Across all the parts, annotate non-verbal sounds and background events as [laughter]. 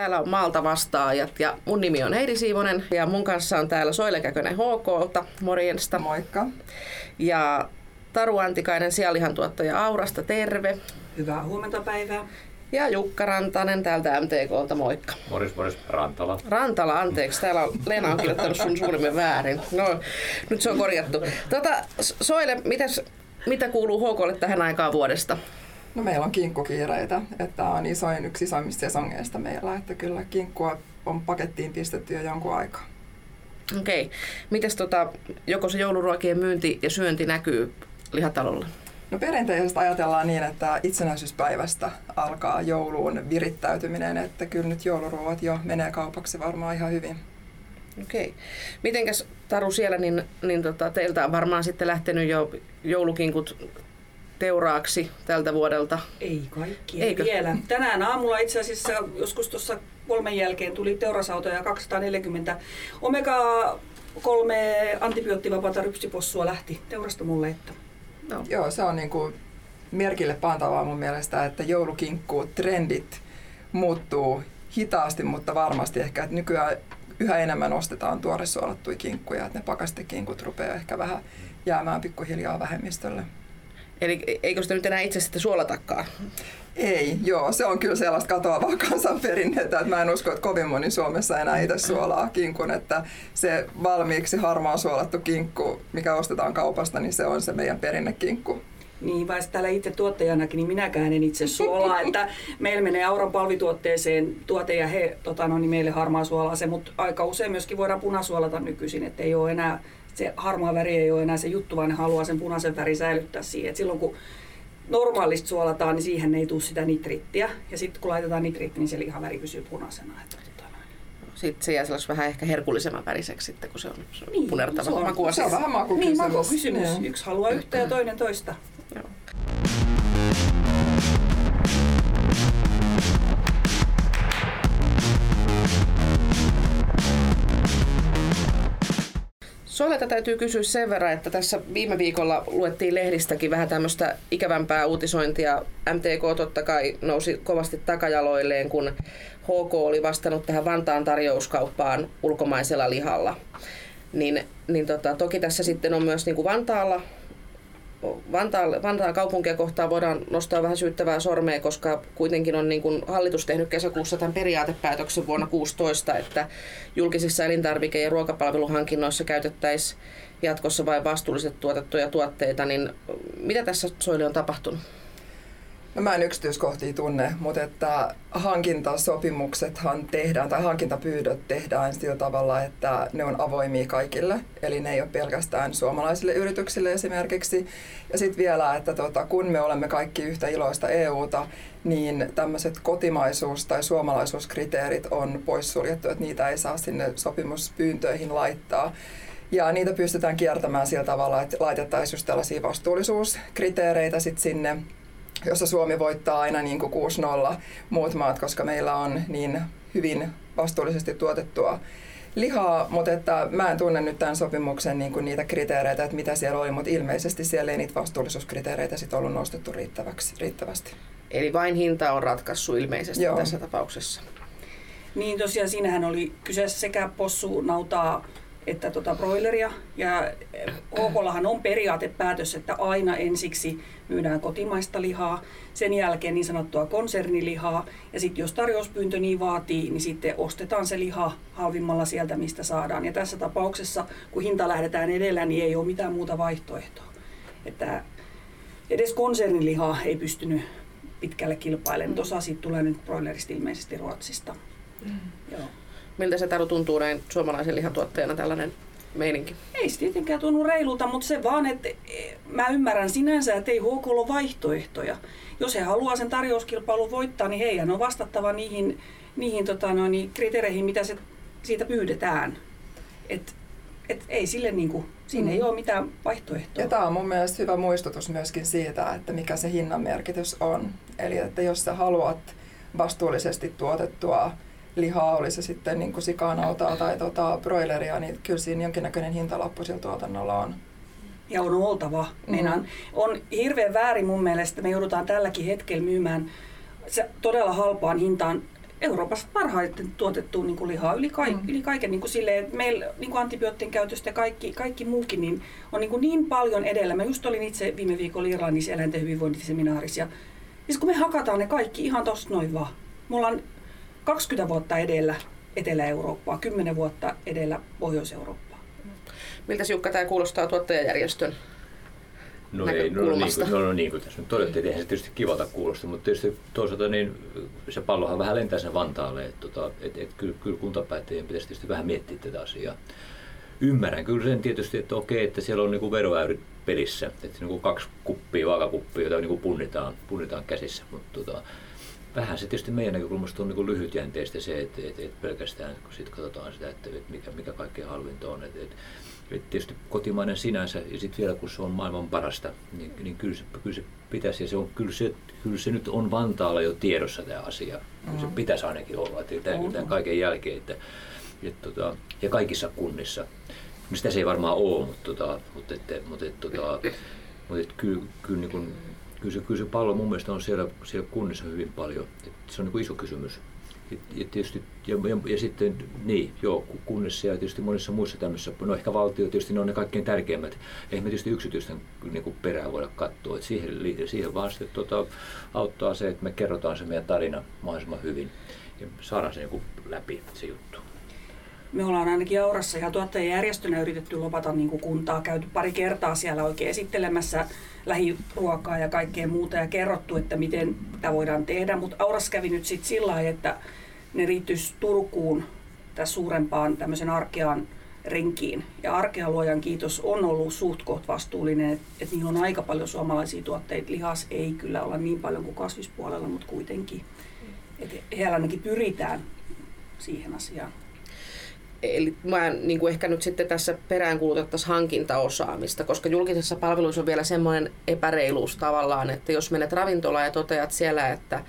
Täällä on Maalta vastaajat ja mun nimi on Heidi Siivonen ja mun kanssa on täällä Soile Käkönen HKlta, morjesta. Moikka. Ja Taru Antikainen, sialihan tuottaja Aurasta, terve. Hyvää huomenta päivää. Ja Jukka Rantanen täältä MTKlta, moikka. Moris, moris, Rantala. Rantala, anteeksi. Täällä on, Leena on kirjoittanut sun suurimen väärin. No, nyt se on korjattu. Tota, Soile, mitäs, mitä kuuluu HKlle tähän aikaan vuodesta? No meillä on kinkkukiireitä, että on isoin, yksi isoimmista sesongeista meillä, että kyllä kinkkua on pakettiin pistetty jo jonkun aikaa. Okei. Okay. Mites tota, joko se jouluruokien myynti ja syönti näkyy lihatalolla? No perinteisesti ajatellaan niin, että itsenäisyyspäivästä alkaa jouluun virittäytyminen, että kyllä nyt jouluruuat jo menee kaupaksi varmaan ihan hyvin. Okei. Okay. Mitenkäs Taru siellä, niin, niin tota, teiltä on varmaan sitten lähtenyt jo joulukinkut teuraaksi tältä vuodelta? Ei kaikki, Eikö? vielä. Tänään aamulla itse asiassa joskus tuossa kolmen jälkeen tuli teurasautoja 240 omega kolme antibioottivapaata rypsipossua lähti teurastamolle. Että. No. Joo, se on niin kuin merkille pantavaa mun mielestä, että joulukinkku trendit muuttuu hitaasti, mutta varmasti ehkä, että nykyään yhä enemmän ostetaan tuoresuolattuja kinkkuja, että ne pakastekinkut rupeaa ehkä vähän jäämään pikkuhiljaa vähemmistölle. Eli eikö sitä nyt enää itse sitten suolatakaan? Ei, joo, se on kyllä sellaista katoavaa [laughs] kansanperinnettä, että mä en usko, että kovin moni Suomessa enää itse suolaa kinkun, että se valmiiksi harmaa suolattu kinkku, mikä ostetaan kaupasta, niin se on se meidän perinnekinkku. Niin, vai täällä itse tuottajanakin, niin minäkään en itse suolaa, [laughs] että meillä menee Auran palvituotteeseen tuote ja he tota, no, niin meille harmaa suolaa se, mutta aika usein myöskin voidaan punasuolata nykyisin, että ei ole enää se harmaa väri ei ole enää se juttu, vaan ne haluaa sen punaisen värin säilyttää siihen. Et silloin kun normaalisti suolataan, niin siihen ei tule sitä nitriittiä. Ja sitten kun laitetaan nitriitti, niin se lihaväri pysyy punaisena. Että, tota sitten se jää vähän ehkä herkullisemman väriseksi sitten, kun se on niin, punertava se on, makuasia. Se on vähän makukysymys. Niin, makukysymys. Yksi haluaa yhtä ja toinen toista. Joo. Soileta täytyy kysyä sen verran, että tässä viime viikolla luettiin lehdistäkin vähän tämmöistä ikävämpää uutisointia. MTK totta kai nousi kovasti takajaloilleen, kun HK oli vastannut tähän Vantaan tarjouskauppaan ulkomaisella lihalla. Niin, niin tota, toki tässä sitten on myös niin kuin Vantaalla Vantaan, Vantaan kaupunkia kohtaan voidaan nostaa vähän syyttävää sormea, koska kuitenkin on niin kuin hallitus tehnyt kesäkuussa tämän periaatepäätöksen vuonna 2016, että julkisissa elintarvike- ja ruokapalveluhankinnoissa käytettäisiin jatkossa vain vastuulliset tuotettuja tuotteita, niin mitä tässä Soili on tapahtunut? No mä en yksityiskohtia tunne, mutta että hankintasopimuksethan tehdään tai hankintapyydöt tehdään sillä tavalla, että ne on avoimia kaikille. Eli ne ei ole pelkästään suomalaisille yrityksille esimerkiksi. Ja sitten vielä, että tota, kun me olemme kaikki yhtä iloista EUta, niin tämmöiset kotimaisuus- tai suomalaisuuskriteerit on poissuljettu, että niitä ei saa sinne sopimuspyyntöihin laittaa. Ja niitä pystytään kiertämään sillä tavalla, että laitettaisiin just tällaisia vastuullisuuskriteereitä sit sinne jossa Suomi voittaa aina niin kuin 6-0 muut maat, koska meillä on niin hyvin vastuullisesti tuotettua lihaa, mutta että mä en tunne nyt tämän sopimuksen niin kuin niitä kriteereitä, että mitä siellä oli, mutta ilmeisesti siellä ei niitä vastuullisuuskriteereitä sit ollut nostettu riittäväksi, riittävästi. Eli vain hinta on ratkaissut ilmeisesti Joo. tässä tapauksessa. Niin tosiaan siinähän oli kyseessä sekä possu, nautaa, että tota broileria. Ja OKllahan on periaatepäätös, että aina ensiksi myydään kotimaista lihaa, sen jälkeen niin sanottua konsernilihaa, ja sitten jos tarjouspyyntö niin vaatii, niin sitten ostetaan se liha halvimmalla sieltä, mistä saadaan. Ja tässä tapauksessa, kun hinta lähdetään edellä, niin ei ole mitään muuta vaihtoehtoa. Että edes konsernilihaa ei pystynyt pitkälle kilpailemaan. Osa siitä tulee nyt broilerista ilmeisesti Ruotsista. Mm. Joo. Miltä se Taru tuntuu näin suomalaisen lihantuotteena tällainen meininki? Ei se tietenkään tunnu reilulta, mutta se vaan, että e, mä ymmärrän sinänsä, että ei HK ole vaihtoehtoja. Jos he haluaa sen tarjouskilpailun voittaa, niin heidän on vastattava niihin, niihin tota noin, niin kriteereihin, mitä se siitä pyydetään. Et, et ei sille niinku, siinä mm. ei ole mitään vaihtoehtoa. Ja tämä on mun mielestä hyvä muistutus myöskin siitä, että mikä se hinnan merkitys on. Eli että jos sä haluat vastuullisesti tuotettua lihaa, oli se sitten niin kuin sikanautaa tai tota broileria, niin kyllä siinä jonkinnäköinen hintalappu sillä tuotannolla on. Ja on oltava. Mm-hmm. on, on hirveän väärin mun mielestä, me joudutaan tälläkin hetkellä myymään se todella halpaan hintaan Euroopassa parhaiten tuotettu niin kuin lihaa yli, kaik, mm. yli kaiken. Niin kuin silleen, että meillä niin kuin antibioottien käytöstä ja kaikki, kaikki muukin niin on niin, kuin niin paljon edellä. Mä just olin itse viime viikolla Irlannissa eläinten hyvinvointiseminaarissa. Ja siis kun me hakataan ne kaikki ihan tosta noin vaan. Me ollaan 20 vuotta edellä Etelä-Eurooppaa, 10 vuotta edellä Pohjois-Eurooppaa. Miltä Jukka tämä kuulostaa tuottajajärjestön No ei, no, niin kuin, no, no niin kuin tässä nyt todettiin, että eihän se tietysti kivalta kuulosta, mutta tietysti toisaalta niin se pallohan vähän lentää sen Vantaalle, että tota, et, et, kyllä, kyllä kuntapäättäjien pitäisi tietysti vähän miettiä tätä asiaa. Ymmärrän kyllä sen tietysti, että okei, että siellä on niin veroäyrit pelissä, että niin kuin kaksi kuppia, vaakakuppia, joita niin punnitaan, punnitaan käsissä, mutta tota, vähän se tietysti meidän näkökulmasta on niin lyhytjänteistä se, että, että, että pelkästään kun sit katsotaan sitä, että, mikä, mikä kaikkein halvinta on. Että, että, että tietysti kotimainen sinänsä ja sitten vielä kun se on maailman parasta, niin, niin kyllä, se, kyllä se pitäisi ja se on, kyllä, se, kyllä se nyt on Vantaalla jo tiedossa tämä asia. Mm-hmm. Se pitäisi ainakin olla, että tämän, tämän kaiken jälkeen. Että, että, tota, ja kaikissa kunnissa. No sitä se ei varmaan ole, mutta, tota, mutta, että, mutta, että, tota, mutta että kyllä, kyllä niin kuin, kyllä se, kyllä se pallo mun mielestä on siellä, siellä kunnissa hyvin paljon. Et se on niin kuin iso kysymys. Ja, ja, tietysti, ja, ja, ja, sitten niin, joo, kunnissa ja tietysti monissa muissa tämmöisissä, no ehkä valtio tietysti ne on ne kaikkein tärkeimmät. Eihän me tietysti yksityisten niin kuin perään voida katsoa. Et siihen, siihen vaan sitten tota, auttaa se, että me kerrotaan se meidän tarina mahdollisimman hyvin ja saadaan se niin kuin läpi se juttu me ollaan ainakin Aurassa ihan tuottajajärjestönä yritetty lopata niin kuin kuntaa, käyty pari kertaa siellä oikein esittelemässä lähiruokaa ja kaikkea muuta ja kerrottu, että miten tämä voidaan tehdä. Mutta Auras kävi nyt sitten sillä lailla, että ne riittyisi Turkuun tässä suurempaan tämmöisen arkean renkiin. Ja arkea luojan kiitos on ollut suht koht vastuullinen, että et niillä on aika paljon suomalaisia tuotteita. Lihas ei kyllä olla niin paljon kuin kasvispuolella, mutta kuitenkin. Et heillä ainakin pyritään siihen asiaan. Eli mä niin kuin ehkä nyt sitten tässä peräänkuulutettaisiin hankintaosaamista, koska julkisessa palveluissa on vielä semmoinen epäreiluus tavallaan, että jos menet ravintolaan ja toteat siellä, että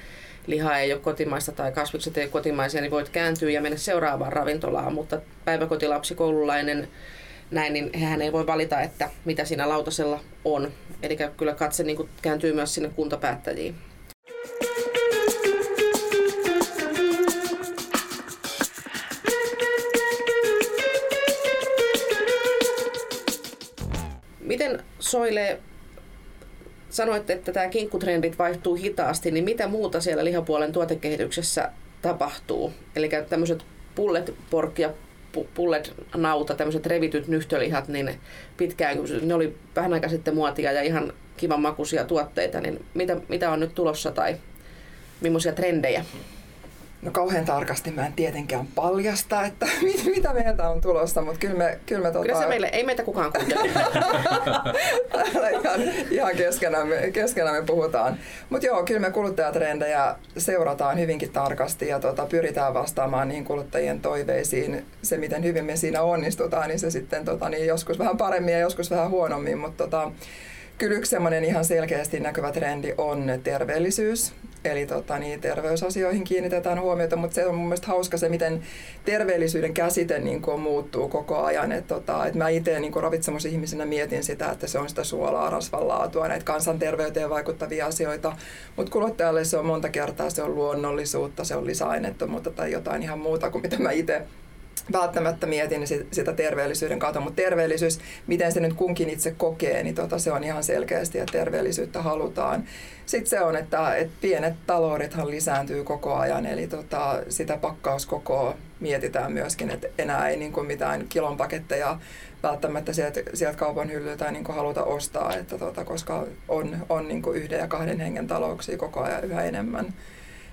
liha ei ole kotimaista tai kasvikset ei ole kotimaisia, niin voit kääntyä ja mennä seuraavaan ravintolaan, mutta päiväkotilapsi, koululainen, näin, niin hän ei voi valita, että mitä siinä lautasella on. Eli kyllä katse niin kuin kääntyy myös sinne kuntapäättäjiin. Miten Soile, sanoitte, että tämä kinkkutrendit vaihtuu hitaasti, niin mitä muuta siellä lihapuolen tuotekehityksessä tapahtuu? Eli tämmöiset pullet, pork ja pullet nauta, tämmöiset revityt nyhtölihat, niin pitkään, ne oli vähän aikaa sitten muotia ja ihan kivan makuisia tuotteita, niin mitä, mitä on nyt tulossa tai millaisia trendejä? No kauhean tarkasti mä en tietenkään paljasta, että [laughs] mit, mitä meiltä on tulossa, mutta kyllä me... Kyllä, me tota... kyllä se meille, ei meitä kukaan kuuntele. [laughs] ihan, ihan keskenään, me, keskenään me puhutaan. Mutta joo, kyllä me kuluttajatrendejä seurataan hyvinkin tarkasti ja tota, pyritään vastaamaan niin kuluttajien toiveisiin. Se, miten hyvin me siinä onnistutaan, niin se sitten tota, niin joskus vähän paremmin ja joskus vähän huonommin, mutta tota, kyllä yksi ihan selkeästi näkyvä trendi on terveellisyys Eli tota, niin, terveysasioihin kiinnitetään huomiota, mutta se on mun mielestä hauska se, miten terveellisyyden käsite niin kuin, muuttuu koko ajan. Et, tota, et mä itse niin ravitsemusihmisenä mietin sitä, että se on sitä suolaa, rasvan laatua, näitä kansanterveyteen vaikuttavia asioita. Mutta kuluttajalle se on monta kertaa, se on luonnollisuutta, se on lisäainettomuutta tai jotain ihan muuta kuin mitä mä itse välttämättä mietin sitä terveellisyyden kautta, mutta terveellisyys, miten se nyt kunkin itse kokee, niin tota, se on ihan selkeästi, että terveellisyyttä halutaan. Sitten se on, että, että pienet taloudethan lisääntyy koko ajan, eli tota, sitä pakkauskokoa mietitään myöskin, että enää ei niin kuin mitään kilon paketteja välttämättä sieltä, sieltä kaupan hyllyltä niin kuin haluta ostaa, että tota, koska on, on niin kuin yhden ja kahden hengen talouksia koko ajan yhä enemmän.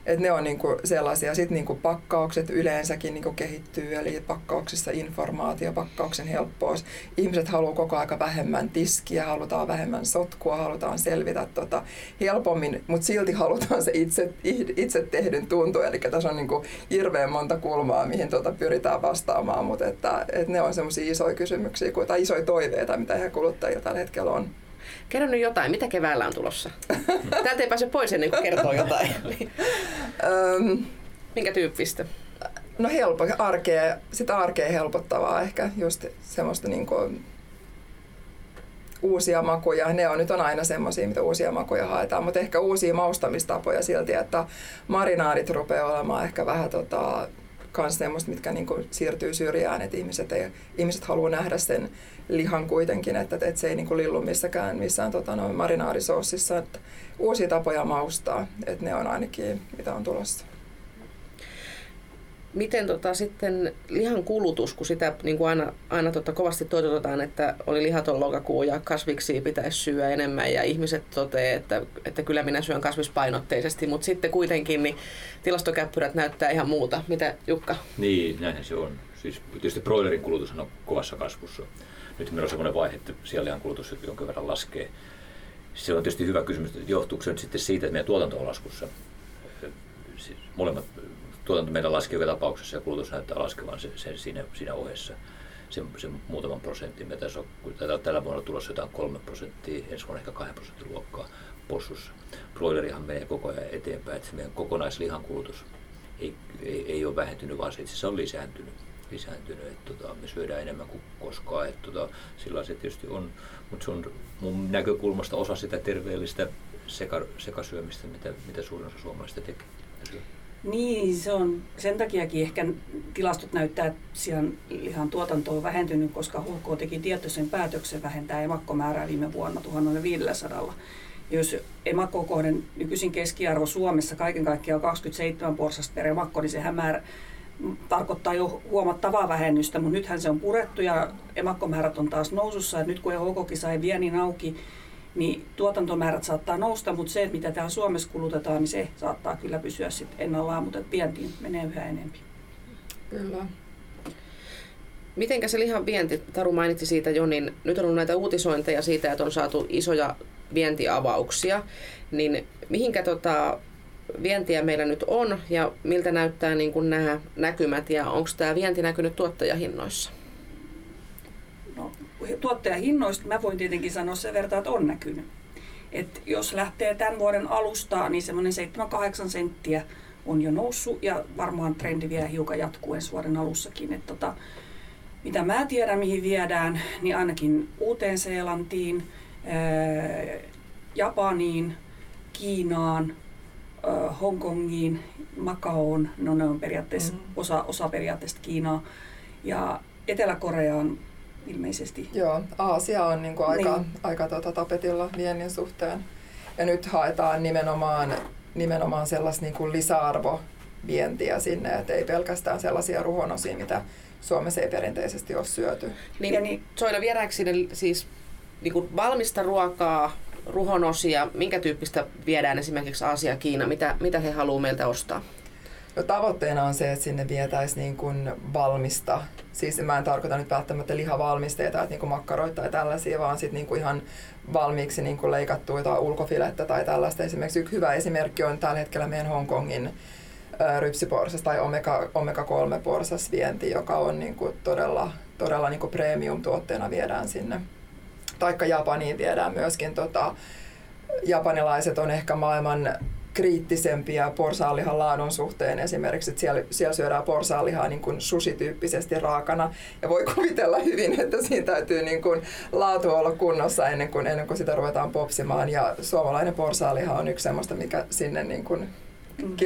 Et ne on niinku sellaisia. Sitten niinku pakkaukset yleensäkin niinku kehittyy, eli pakkauksissa informaatio, pakkauksen helppous. Ihmiset haluaa koko aika vähemmän tiskiä, halutaan vähemmän sotkua, halutaan selvitä tota helpommin, mutta silti halutaan se itse, itse tehdyn tuntu. Eli tässä on niinku hirveän monta kulmaa, mihin tota pyritään vastaamaan, mutta että, et ne on semmoisia isoja kysymyksiä tai isoja toiveita, mitä ihan kuluttajilla tällä hetkellä on. Kerro nyt jotain, mitä keväällä on tulossa? [laughs] Täältä ei pääse pois ennen kuin kertoo jotain. [laughs] Minkä tyyppistä? No helppo, arkea, sitä arkea helpottavaa ehkä, just semmoista niin kuin uusia makuja. Ne on nyt on aina semmoisia, mitä uusia makuja haetaan, mutta ehkä uusia maustamistapoja silti, että marinaarit rupeaa olemaan ehkä vähän tota, kans semmoista, mitkä niinku siirtyy syrjään, että ihmiset, ei, ihmiset haluaa nähdä sen lihan kuitenkin, että, että se ei niinku lillu missäkään missään tota, no, marinaarisoossissa. Että uusia tapoja maustaa, että ne on ainakin mitä on tulossa. Miten tota, sitten lihan kulutus, kun sitä niin kuin aina, aina tota, kovasti toitotetaan, että oli lihaton lokakuu ja kasviksi pitäisi syödä enemmän ja ihmiset toteaa, että, että kyllä minä syön kasvispainotteisesti, mutta sitten kuitenkin niin tilastokäppyrät näyttää ihan muuta. Mitä Jukka? Niin, näinhän se on. Siis tietysti broilerin kulutus on kovassa kasvussa. Nyt meillä on sellainen vaihe, että siellä lihan kulutus jonkin verran laskee. Se on tietysti hyvä kysymys, että johtuuko se nyt sitten siitä, että meidän tuotanto on laskussa. Siis molemmat tuotanto meidän laskee joka tapauksessa ja kulutus näyttää laskevan sen, sen siinä, siinä ohessa sen, sen muutaman prosentin. Me tässä on, tällä vuonna tulossa jotain 3 prosenttia, ensi vuonna ehkä 2 prosentin luokkaa possussa. Broilerihan menee koko ajan eteenpäin, että meidän kokonaislihan kulutus ei, ei, ei ole vähentynyt, vaan se itse asiassa on lisääntynyt. Lisääntynyt. Että, tota, me syödään enemmän kuin koskaan. Että, tota, sillä se tietysti on, mutta se on mun näkökulmasta osa sitä terveellistä seka, sekasyömistä, mitä, mitä suurin osa suomalaisista tekee. Niin, se on sen takiakin ehkä tilastot näyttää, että sian lihan tuotanto on vähentynyt, koska HK teki tietoisen päätöksen vähentää emakkomäärää viime vuonna 1500. Jos emakkokohden nykyisin keskiarvo Suomessa kaiken kaikkiaan 27 porsasta per emakko, niin sehän määrä tarkoittaa jo huomattavaa vähennystä, mutta nythän se on purettu ja emakkomäärät on taas nousussa. Et nyt kun HKkin sai viennin auki, niin tuotantomäärät saattaa nousta, mutta se, mitä täällä Suomessa kulutetaan, niin se saattaa kyllä pysyä sitten ennallaan, mutta vientiin menee yhä enemmän. Kyllä. Mitenkä se lihan vienti, Taru mainitsi siitä jo, niin nyt on ollut näitä uutisointeja siitä, että on saatu isoja vientiavauksia, niin mihinkä tota, vientiä meillä nyt on ja miltä näyttää niin kuin nämä näkymät ja onko tämä vienti näkynyt tuottajahinnoissa? tuottajahinnoista mä voin tietenkin sanoa sen verran, että on näkynyt. Et jos lähtee tämän vuoden alusta, niin semmoinen 7-8 senttiä on jo noussut ja varmaan trendi vielä hiukan jatkuu ensi vuoden alussakin. Et tota, mitä mä tiedän, mihin viedään, niin ainakin Uuteen-Seelantiin, Japaniin, Kiinaan, Hongkongiin, Makaoon, no ne on periaatteessa mm-hmm. osa, osa periaatteessa Kiinaa, ja Etelä-Koreaan ilmeisesti. Joo, Aasia on niin kuin aika, niin. aika tuota tapetilla viennin suhteen. Ja nyt haetaan nimenomaan, nimenomaan sellaista niin kuin lisäarvovientiä sinne, että ei pelkästään sellaisia ruhonosia, mitä Suomessa ei perinteisesti ole syöty. Niin, ja niin, Soida viedäänkö sinne siis niin kuin valmista ruokaa, ruhonosia, minkä tyyppistä viedään esimerkiksi Aasia Kiina, mitä, mitä he haluavat meiltä ostaa? No, tavoitteena on se, että sinne vietäisiin niin kuin valmista, siis mä en tarkoita nyt välttämättä lihavalmisteita, että niin kuin makkaroita tai tällaisia, vaan sitten niin kuin ihan valmiiksi niin kuin leikattua jotain ulkofilettä tai tällaista. Esimerkiksi yksi hyvä esimerkki on tällä hetkellä meidän Hongkongin rypsiporsas tai omega, omega-3 porsas vienti, joka on niin kuin todella, todella niin kuin premium-tuotteena viedään sinne. Taikka Japaniin viedään myöskin tota, japanilaiset on ehkä maailman kriittisempiä porsaanlihan laadun suhteen. Esimerkiksi, että siellä, siellä syödään porsaanlihaa niin kuin sushi-tyyppisesti raakana. Ja voi [laughs] kuvitella hyvin, että siinä täytyy niin kuin laatu olla kunnossa ennen kuin, ennen kuin sitä ruvetaan popsimaan. Ja suomalainen porsaanliha on yksi sellaista, mikä sinne niin kuin mm.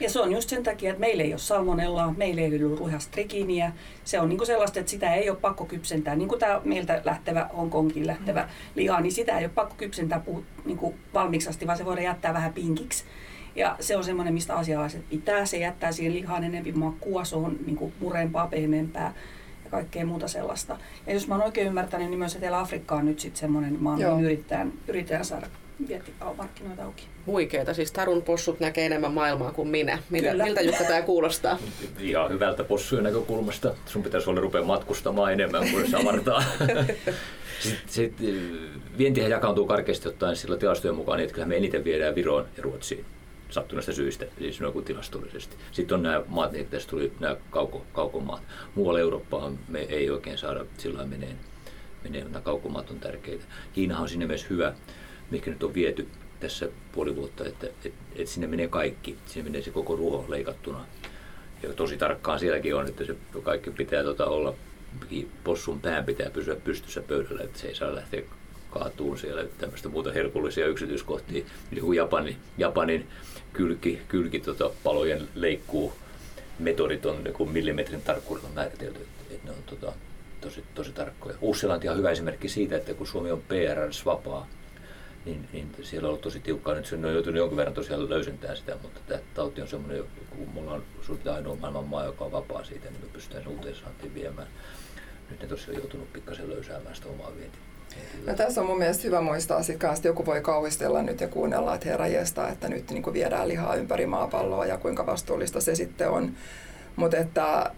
Ja se on just sen takia, että meillä ei ole salmonellaa, meillä ei ole ruhastrikiniä. Se on niinku sellaista, että sitä ei ole pakko kypsentää. Niin kuin tämä meiltä lähtevä, Hongkongin lähtevä liha, niin sitä ei ole pakko kypsentää puhut, niinku valmiiksi asti, vaan se voidaan jättää vähän pinkiksi. Ja se on semmoinen, mistä asialaiset pitää. Se jättää siihen lihaan enemmän makua, se on niinku murempaa, pehmeämpää ja kaikkea muuta sellaista. Ja jos mä oon oikein ymmärtänyt, niin myös Etelä-Afrikka on nyt sitten semmoinen maa, yritetään, yritetään saada vietti markkinoita auki. Huikeeta, siis Tarun possut näkee enemmän maailmaa kuin minä. Miltä, miltä Jukka tämä kuulostaa? Ihan hyvältä possujen näkökulmasta. Sun pitäisi olla rupea matkustamaan enemmän kuin samartaa. [laughs] sitten, sitten, vientihän jakaantuu karkeasti ottaen sillä tilastojen mukaan, niin että kyllä me eniten viedään Viroon ja Ruotsiin sattuneista syistä, siis noin kuin tilastollisesti. Sitten on nämä maat, niin tässä tuli nämä kauko, kaukomaat. Muualla Eurooppaan me ei oikein saada, sillä menee, menee nämä kaukomaat on tärkeitä. Kiinahan on sinne myös hyvä mikä nyt on viety tässä puoli vuotta, että, että, että sinne menee kaikki, sinne menee se koko ruoho leikattuna. Ja tosi tarkkaan sielläkin on, että se kaikki pitää tota olla, possun pään pitää pysyä pystyssä pöydällä, että se ei saa lähteä kaatuun siellä tämmöistä muuta herkullisia yksityiskohtia. Niin kuin Japani, Japanin kylki, kylki tota, palojen leikkuu metodit on niin millimetrin tarkkuudella määritelty, että ne on tota, tosi, tosi tarkkoja. uusi on hyvä esimerkki siitä, että kun Suomi on PRS-vapaa, niin, niin siellä on ollut tosi tiukkaa. Nyt se on joutunut jonkun verran tosiaan löysentää sitä, mutta tämä tauti on semmoinen, kun mulla on suurin ainoa maailman maa, joka on vapaa siitä, niin me pystytään uuteen saantiin viemään. Nyt ne tosiaan on joutunut pikkasen löysäämään sitä omaa vientiä. No, tässä on mun mielestä hyvä muistaa, sit että joku voi kauhistella nyt ja kuunnella, että herra jesta, että nyt niin viedään lihaa ympäri maapalloa ja kuinka vastuullista se sitten on. Mutta että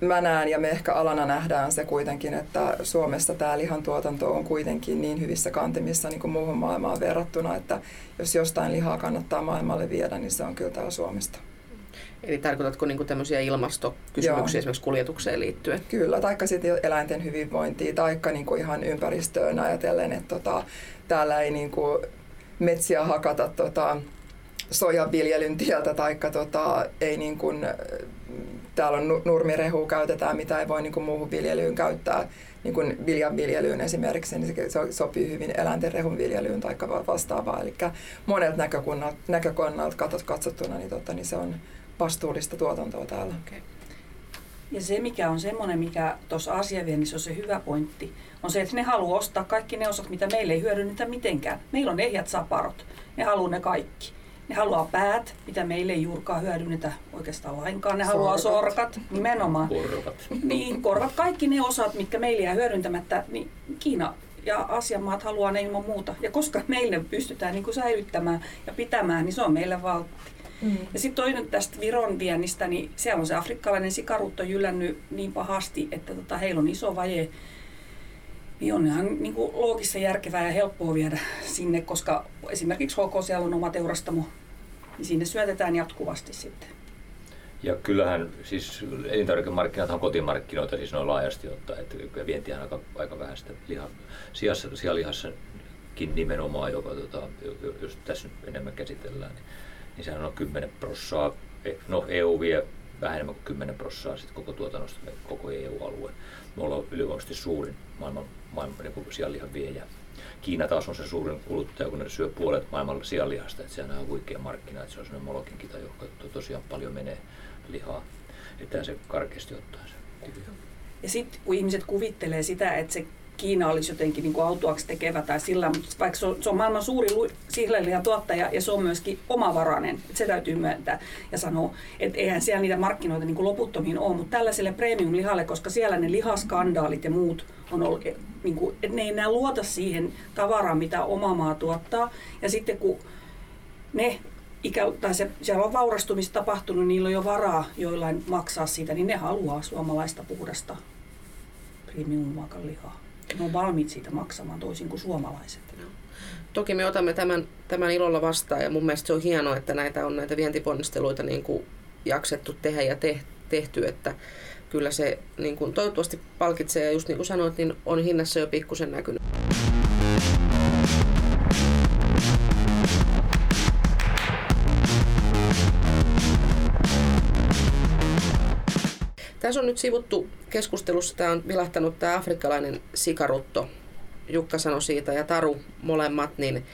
mä näen ja me ehkä alana nähdään se kuitenkin, että Suomessa tämä lihantuotanto on kuitenkin niin hyvissä kantimissa niin kuin muuhun maailmaan verrattuna, että jos jostain lihaa kannattaa maailmalle viedä, niin se on kyllä täällä Suomesta. Eli tarkoitatko niin tämmöisiä ilmastokysymyksiä Joo. esimerkiksi kuljetukseen liittyen? Kyllä, taikka sitten eläinten hyvinvointia, taikka niin kuin ihan ympäristöön ajatellen, että tota, täällä ei niin kuin metsiä hakata tota, sojaviljelyn tieltä, taikka tota, ei niin kuin, täällä on nurmirehu käytetään, mitä ei voi niin kuin muuhun viljelyyn käyttää, niin kuin viljanviljelyyn esimerkiksi, niin se sopii hyvin eläinten rehun viljelyyn tai vastaavaa. Eli monelta näkökannalta, näkökannalta katsottuna niin, tota, niin se on vastuullista tuotantoa täällä. Okay. Ja se, mikä on semmoinen, mikä tuossa asiaviennissä on se hyvä pointti, on se, että ne haluaa ostaa kaikki ne osat, mitä meille ei hyödynnetä mitenkään. Meillä on ehjät saparot, ne haluaa ne kaikki. Ne haluaa päät, mitä meille ei juurikaan hyödynnetä oikeastaan lainkaan. Ne sorkat. haluaa sorkat, nimenomaan. Korvat. [laughs] Niin, korvat. Kaikki ne osat, mitkä meillä jää hyödyntämättä, niin Kiina ja Aasian maat haluaa ne ilman muuta. Ja koska meille pystytään niin kuin säilyttämään ja pitämään, niin se on meille valtti. Mm. Ja sitten toinen tästä Viron viennistä, niin siellä on se afrikkalainen sikarutto jyllännyt niin pahasti, että tota, heillä on iso vaje. Niin on ihan niin kuin loogista, järkevää ja helppoa viedä sinne, koska esimerkiksi HK siellä on oma teurastamo, niin sinne syötetään jatkuvasti sitten. Ja kyllähän siis elintarvikemarkkinat on kotimarkkinoita siis noin laajasti ottaen, että vientihän aika, aika vähän sitä liha, sijassa, sijalihassakin nimenomaan, joka, tota, jos tässä nyt enemmän käsitellään, niin niin sehän on 10 prossaa, e, no EU vie vähän enemmän kuin 10 prossaa sit koko tuotannosta, koko EU-alue. Me ollaan ylivoimaisesti suurin maailman, maailman niin sianlihan viejä. Kiina taas on se suurin kuluttaja, kun ne syö puolet maailman sianlihasta, että sehän on huikea markkina, että se on sellainen molokin kita, johon tosiaan paljon menee lihaa. Että se karkeasti ottaa se. Ja sitten kun ihmiset kuvittelee sitä, että se Kiina olisi jotenkin niin autuaksi tekevä tai sillä, mutta vaikka se on, se on maailman suuri sihlelihan tuottaja ja se on myöskin omavarainen, että se täytyy myöntää ja sanoa, että eihän siellä niitä markkinoita niin kuin loputtomiin ole, mutta tällaiselle premium-lihalle, koska siellä ne lihaskandaalit ja muut on ollut, niin kuin, että ne ei enää luota siihen tavaraan, mitä oma maa tuottaa. Ja sitten kun ne ikä, tai se, siellä on vaurastumista tapahtunut, niillä on jo varaa joillain maksaa siitä, niin ne haluaa suomalaista puhdasta premium lihaa ne on valmiit siitä maksamaan toisin kuin suomalaiset. Toki me otamme tämän, tämän ilolla vastaan ja mun mielestä se on hienoa, että näitä on näitä vientiponnisteluita niin kuin jaksettu tehdä ja te, tehty, että kyllä se niin kuin toivottavasti palkitsee ja just niin kuin sanoit, niin on hinnassa jo pikkusen näkynyt. Tässä on nyt sivuttu keskustelussa, tämä on vilahtanut tämä afrikkalainen sikarutto. Jukka sanoi siitä ja Taru molemmat, niin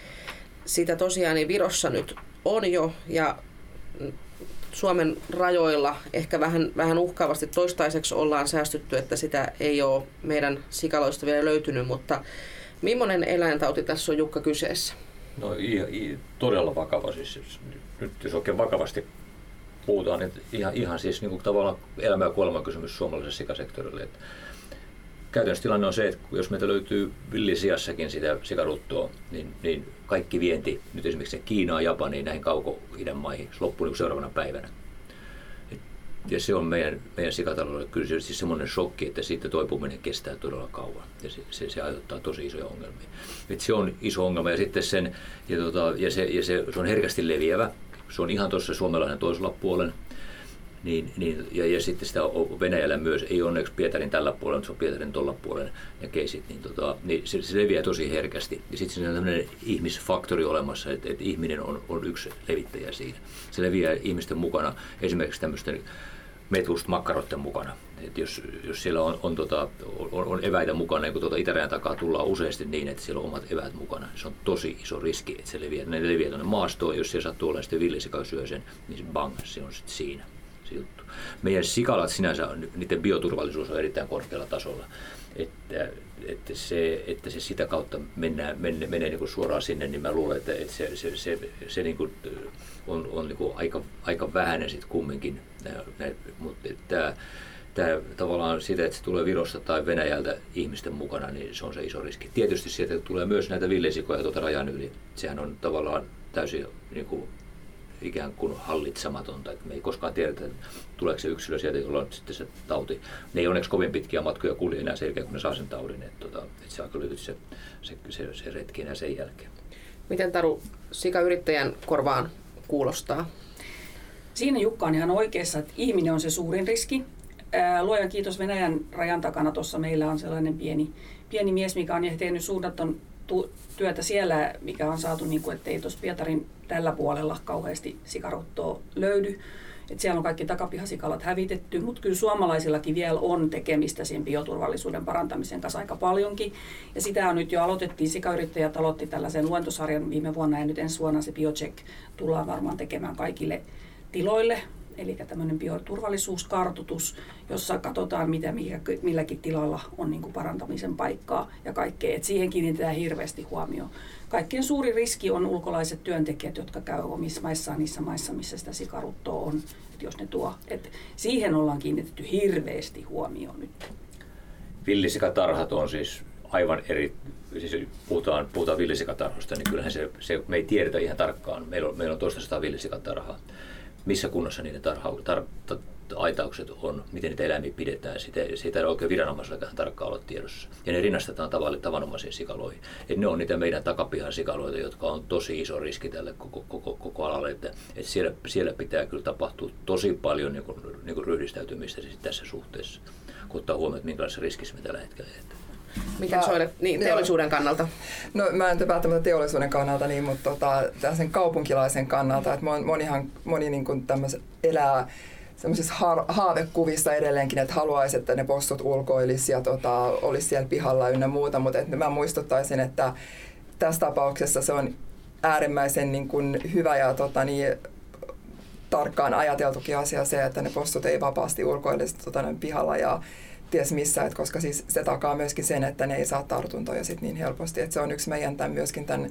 sitä tosiaan niin Virossa nyt on jo ja Suomen rajoilla ehkä vähän, vähän uhkaavasti toistaiseksi ollaan säästytty, että sitä ei ole meidän sikaloista vielä löytynyt, mutta millainen eläintauti tässä on Jukka kyseessä? No i, i, todella vakava. Siis, nyt jos oikein vakavasti puhutaan, niin ihan, ihan siis niin kuin tavallaan elämä- ja kuolemakysymys suomalaisessa sikasektorille. Että käytännössä tilanne on se, että jos meitä löytyy villisijassakin sitä sikaruttoa, niin, niin kaikki vienti, nyt esimerkiksi Kiinaan, Japaniin, näihin kauko-idän maihin, loppuu niin seuraavana päivänä. Et, ja se on meidän, meidän sikataloudelle kyllä se siis semmoinen shokki, että siitä toipuminen kestää todella kauan. Ja se, se, se aiheuttaa tosi isoja ongelmia. Et se on iso ongelma ja sitten sen, ja, tota, ja, se, ja se, se on herkästi leviävä se on ihan tuossa suomalainen toisella puolen. Niin, niin, ja, ja, sitten sitä Venäjällä myös, ei onneksi Pietarin tällä puolella, mutta se on Pietarin tuolla puolen ne keisit, niin, tota, niin se, se, leviää tosi herkästi. Ja sitten siinä on tämmöinen ihmisfaktori olemassa, että, että ihminen on, on yksi levittäjä siinä. Se leviää ihmisten mukana esimerkiksi tämmöisten metusta makkaroiden mukana. Et jos, jos siellä on, on, tota, on, on eväitä mukana, niin kun tuota itärajan takaa tullaan useasti niin, että siellä on omat eväät mukana, se on tosi iso riski, että se leviää, ne leviää tuonne maastoon, jos siellä sattuu olla sitten villisika syö sen, niin se bang, se on sitten siinä se juttu. Meidän sikalat sinänsä, niiden bioturvallisuus on erittäin korkealla tasolla, että, että, se, että se sitä kautta mennään, menee, menee niin suoraan sinne, niin mä luulen, että, että se, se, se, se niin kuin on, on niin kuin aika, aika vähäinen sitten kumminkin, mutta että, tämä tavallaan sitä, että se tulee Virosta tai Venäjältä ihmisten mukana, niin se on se iso riski. Tietysti sieltä tulee myös näitä villesikoja tuota rajan yli. Sehän on tavallaan täysin niin kuin, ikään kuin hallitsematonta. Että me ei koskaan tiedetä, että tuleeko se yksilö sieltä, jolla on sitten se tauti. Ne ei onneksi kovin pitkiä matkoja kulje enää sen jälkeen, kun ne saa sen taudin. Että, tota, että se aika lyhyt se, se, se, se retki enää sen jälkeen. Miten Taru sikayrittäjän korvaan kuulostaa? Siinä Jukka on ihan oikeassa, että ihminen on se suurin riski. Luojan kiitos Venäjän rajan takana tuossa meillä on sellainen pieni, pieni mies, mikä on tehnyt suunnaton työtä siellä, mikä on saatu, niin kuin, ettei tuossa Pietarin tällä puolella kauheasti sikaruttoa löydy. Et siellä on kaikki takapihasikalat hävitetty, mutta kyllä suomalaisillakin vielä on tekemistä sen bioturvallisuuden parantamisen kanssa aika paljonkin. Ja sitä on nyt jo aloitettiin, sikayrittäjät aloitti tällaisen luentosarjan viime vuonna ja nyt ensi vuonna se BioCheck tullaan varmaan tekemään kaikille tiloille eli tämmöinen bioturvallisuuskartoitus, jossa katsotaan, mitä milläkin tilalla on niin kuin parantamisen paikkaa ja kaikkea. Et siihen kiinnitetään hirveästi huomioon. Kaikkein suuri riski on ulkolaiset työntekijät, jotka käy omissa maissaan niissä maissa, missä sitä sikaruttoa on, et jos ne tuo. Et siihen ollaan kiinnitetty hirveästi huomioon nyt. Villisikatarhat on siis aivan eri, siis puhutaan, puhutaan villisikatarhosta, niin kyllähän se, se, me ei tiedetä ihan tarkkaan. Meillä on, meillä on toista villisikatarhaa missä kunnossa niiden tarha, tar, aitaukset on, miten niitä eläimiä pidetään. Sitä, siitä ei oikein viranomaisella tarkkaan olla tiedossa. Ja ne rinnastetaan tavallisesti tavanomaisiin sikaloihin. Et ne on niitä meidän takapihan sikaloita, jotka on tosi iso riski tälle koko, koko, koko alalle. Että, et siellä, siellä pitää kyllä tapahtua tosi paljon niin kuin, niin kuin ryhdistäytymistä siis tässä suhteessa, kun ottaa huomioon, että minkälaisessa riskissä me tällä hetkellä Miten mä, soille, niin, teollisuuden kannalta? No mä en välttämättä teollisuuden kannalta, niin, mutta tota, sen kaupunkilaisen kannalta, että monihan, moni niin kuin elää semmoisissa haavekuvissa edelleenkin, että haluaisi, että ne possut ulkoilisi ja tota, olisi siellä pihalla ynnä muuta, mutta että mä muistuttaisin, että tässä tapauksessa se on äärimmäisen niin kuin hyvä ja tota, niin, tarkkaan ajateltukin asia se, että ne possut ei vapaasti ulkoilisi tota, pihalla ja ties missä, että koska siis se takaa myöskin sen, että ne ei saa tartuntoja sit niin helposti. Että se on yksi meidän tämän, myöskin tämän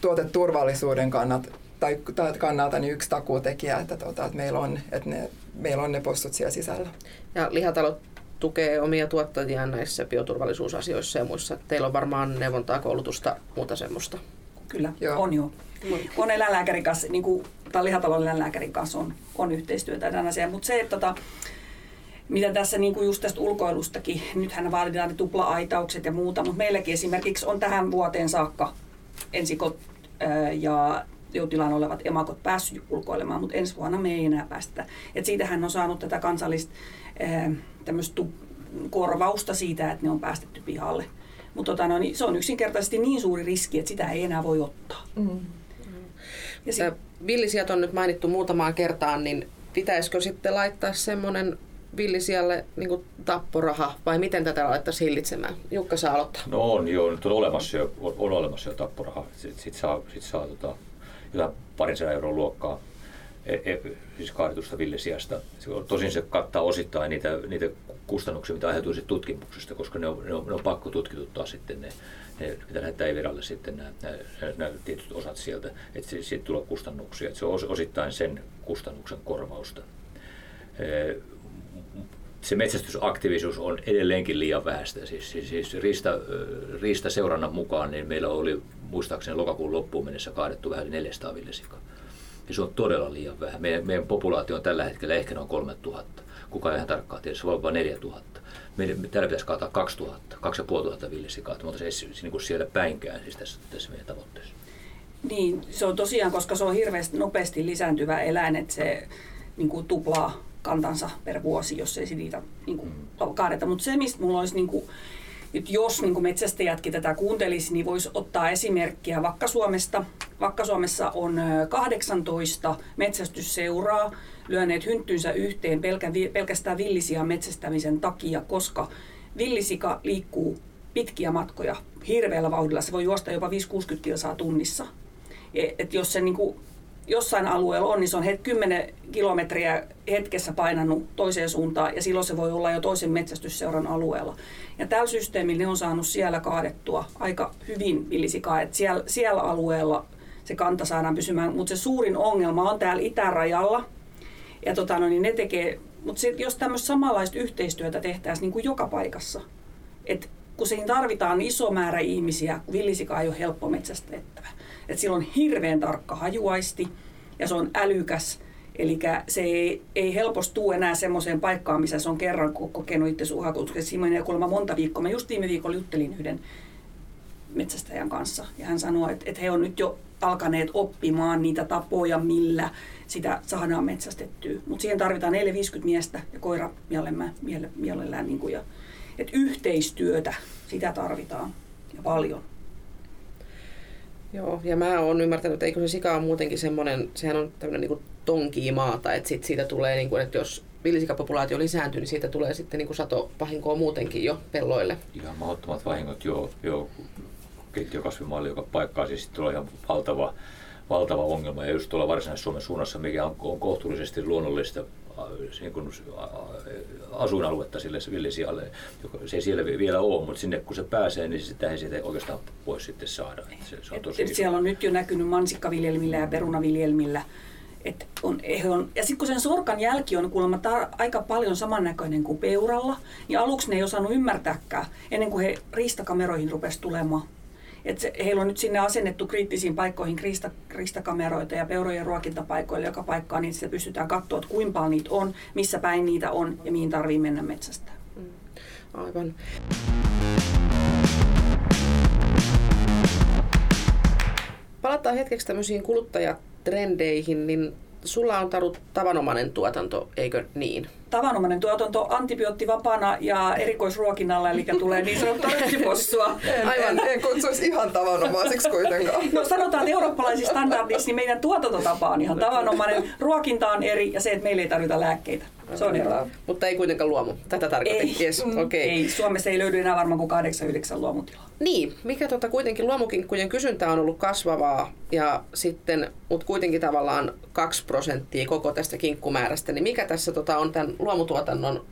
tuoteturvallisuuden kannat, tai kannalta niin yksi takuutekijä, että, tuota, että, meillä, on, että ne, meillä on ne postut siellä sisällä. Ja lihatalot tukee omia tuottajiaan näissä bioturvallisuusasioissa ja muissa. Teillä on varmaan neuvontaa, koulutusta, muuta semmoista. Kyllä, joo. on jo. On eläinlääkärin kanssa, niin kuin, tai lihatalon eläinlääkärin kanssa on, on yhteistyötä tämän asian. Mutta se, että tota, mitä tässä niin kuin just tästä ulkoilustakin, nythän vaaditaan ne tupla-aitaukset ja muuta, mutta meilläkin esimerkiksi on tähän vuoteen saakka ensikot ja joutilaan olevat emakot päässyt ulkoilemaan, mutta ensi vuonna me ei enää päästä. Et siitähän on saanut tätä kansallista tämmöistä korvausta siitä, että ne on päästetty pihalle. Mutta tota, no, niin se on yksinkertaisesti niin suuri riski, että sitä ei enää voi ottaa. Mm. Ja sit... Villisijat on nyt mainittu muutamaan kertaan, niin pitäisikö sitten laittaa semmoinen villisialle niin tapporaha vai miten tätä alettaisiin hillitsemään? Jukka saa aloittaa. No on jo, nyt on olemassa jo, on, on olemassa jo tapporaha. Sitten sit saa, sit saa tota, jotain parin sadan euron luokkaa e, e, siis kaaditusta villisiasta. Tosin se kattaa osittain niitä, niitä kustannuksia, mitä aiheutuu tutkimuksesta, koska ne on, ne on, ne on pakko tutkituttaa sitten ne, ne pitää lähettää Eviralle sitten nämä, nämä, nämä tietyt osat sieltä, että siitä tulee kustannuksia. Että se on osittain sen kustannuksen korvausta se metsästysaktiivisuus on edelleenkin liian vähäistä. Siis, siis, siis riista, riista seurannan mukaan niin meillä oli muistaakseni lokakuun loppuun mennessä kaadettu vähän 400 villesikaa. Ja se on todella liian vähän. Meidän, meidän populaatio on tällä hetkellä ehkä noin 3000. Kuka ihan tarkkaan tiedä, se voi olla vain 4000. Meidän, täällä pitäisi kaataa 2000, 2500 villesikaa, mutta se ei niin kuin siellä päinkään siis tässä, tässä meidän tavoitteessa. Niin, se on tosiaan, koska se on hirveästi nopeasti lisääntyvä eläin, että se niin kuin tuplaa kantansa per vuosi, jos ei niitä niin kuin, kaadeta. Mutta se, mistä mulla olisi, niin kuin, että jos niin metsästäjätkin tätä kuuntelisi, niin voisi ottaa esimerkkiä Vakka-Suomesta. Vakka-Suomessa on 18 metsästysseuraa, lyöneet hynttynsä yhteen pelkä, pelkästään villisian metsästämisen takia, koska villisika liikkuu pitkiä matkoja hirveällä vauhdilla. Se voi juosta jopa 5-60 kilsaa tunnissa. E, et jos se niin kuin jossain alueella on, niin se on 10 kilometriä hetkessä painanut toiseen suuntaan ja silloin se voi olla jo toisen metsästysseuran alueella. Ja tällä systeemillä ne on saanut siellä kaadettua aika hyvin villisikaa, että siellä, siellä alueella se kanta saadaan pysymään, mutta se suurin ongelma on täällä itärajalla. Ja tota, no, niin ne tekee, mutta se, jos tämmöistä samanlaista yhteistyötä tehtäisiin niin kuin joka paikassa, että kun siinä tarvitaan iso määrä ihmisiä, kun villisika ei ole helppo metsästettävä. Et sillä on hirveän tarkka hajuaisti ja se on älykäs. Eli se ei, ei helposti tule enää semmoiseen paikkaan, missä se on kerran kokenut itse uhakutuksen. Siinä menee kuulemma monta viikkoa. Mä just viime viikolla juttelin yhden metsästäjän kanssa ja hän sanoi, että, että he on nyt jo alkaneet oppimaan niitä tapoja, millä sitä saadaan metsästettyä. Mutta siihen tarvitaan 4-50 miestä ja koira mielellään. mielellään niin kuin, ja, että yhteistyötä, sitä tarvitaan ja paljon. Joo, ja mä oon ymmärtänyt, että eikö se sika on muutenkin semmoinen, sehän on tämmöinen niin tonkii maata, että sit siitä tulee, niin kuin, että jos villisikapopulaatio lisääntyy, niin siitä tulee sitten niin kuin satovahinkoa muutenkin jo pelloille. Ihan mahdottomat vahingot jo, jo keittiökasvimaille, joka paikkaa siis tulee ihan valtava, valtava ongelma. Ja just tuolla Varsinais-Suomen suunnassa, mikä on, on kohtuullisesti luonnollista niin kuin asuinaluetta sille villisialle, joka se ei siellä vielä ole, mutta sinne kun se pääsee, niin sitä ei siitä oikeastaan pois sitten saada. Se, se on tosi et, siellä on nyt jo näkynyt mansikkaviljelmillä ja perunaviljelmillä, et on, on, ja sitten kun sen sorkan jälki on kuulemma tar- aika paljon samannäköinen kuin peuralla, niin aluksi ne ei osannut ymmärtääkään, ennen kuin he riistakameroihin rupesi tulemaan. Et se, heillä on nyt sinne asennettu kriittisiin paikkoihin krista, kristakameroita ja peurojen ruokintapaikoille joka paikkaan, niin se pystytään katsoa, että kuinka paljon niitä on, missä päin niitä on ja mihin tarvii mennä metsästä. Mm. Aivan. Palataan hetkeksi tämmöisiin kuluttajatrendeihin, niin sulla on Taru tavanomainen tuotanto, eikö niin? Tavanomainen tuotanto antibioottivapaana ja erikoisruokinnalla, eli tulee niin sanottua [laughs] rönttipossua. En, Aivan. en, en kutsuisi ihan tavanomaiseksi kuitenkaan. No sanotaan, että eurooppalaisissa standardissa niin meidän tuotantotapa on ihan tavanomainen. Ruokinta on eri ja se, että meillä ei tarvita lääkkeitä. Se on ero. Mutta ei kuitenkaan luomu. Tätä tarkoitin. Ei. Yes. Okay. ei. Suomessa ei löydy enää varmaan kuin 8-9 luomutilaa. Niin, mikä tota, kuitenkin luomukinkkujen kysyntä on ollut kasvavaa, ja sitten, mutta kuitenkin tavallaan 2 prosenttia koko tästä kinkkumäärästä, niin mikä tässä tota, on tämän luomutuotannon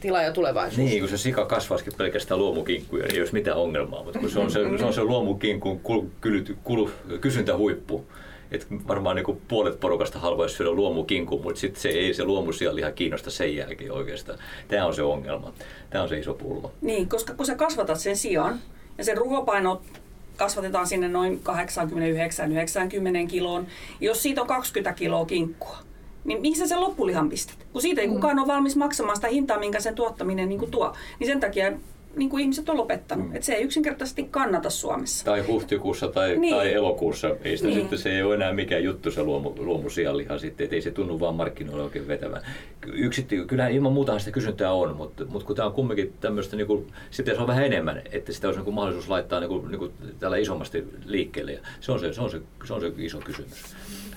tila ja tulevaisuus. Niin, kun se sika kasvaisikin pelkästään luomukinkkuja, niin ei olisi mitään ongelmaa, mutta kun se on se, se, on se luomukinkun kul, kyl, kul, kysyntähuippu, että varmaan niin puolet porukasta haluaisi syödä luomukinkun, mutta sitten se ei se liha kiinnosta sen jälkeen oikeastaan. Tämä on se ongelma. Tämä on se iso pulma. Niin, koska kun sä kasvatat sen sijaan ja sen ruhopaino kasvatetaan sinne noin 89-90 kiloon, jos siitä on 20 kiloa kinkkua, niin mihin sä sen loppulihan pistät? Kun siitä ei mm. kukaan ole valmis maksamaan sitä hintaa, minkä sen tuottaminen niin kuin tuo. Niin sen takia niin kuin ihmiset on lopettanut. Mm. Et se ei yksinkertaisesti kannata Suomessa. Tai huhtikuussa tai, niin. tai elokuussa. Ei sitä niin. sitten, se ei ole enää mikään juttu se luomu, luomusianliha sitten, että ei se tunnu vaan markkinoilla oikein vetävän. Yksitti, kyllähän ilman muuta sitä kysyntää on, mutta, mutta kun tämä on kumminkin tämmöistä, niin kuin, sitten se on vähän enemmän, että sitä olisi niin kuin mahdollisuus laittaa niin kuin, niin kuin tällä isommasti liikkeelle. Ja se, on se, se, on se, se on se iso kysymys.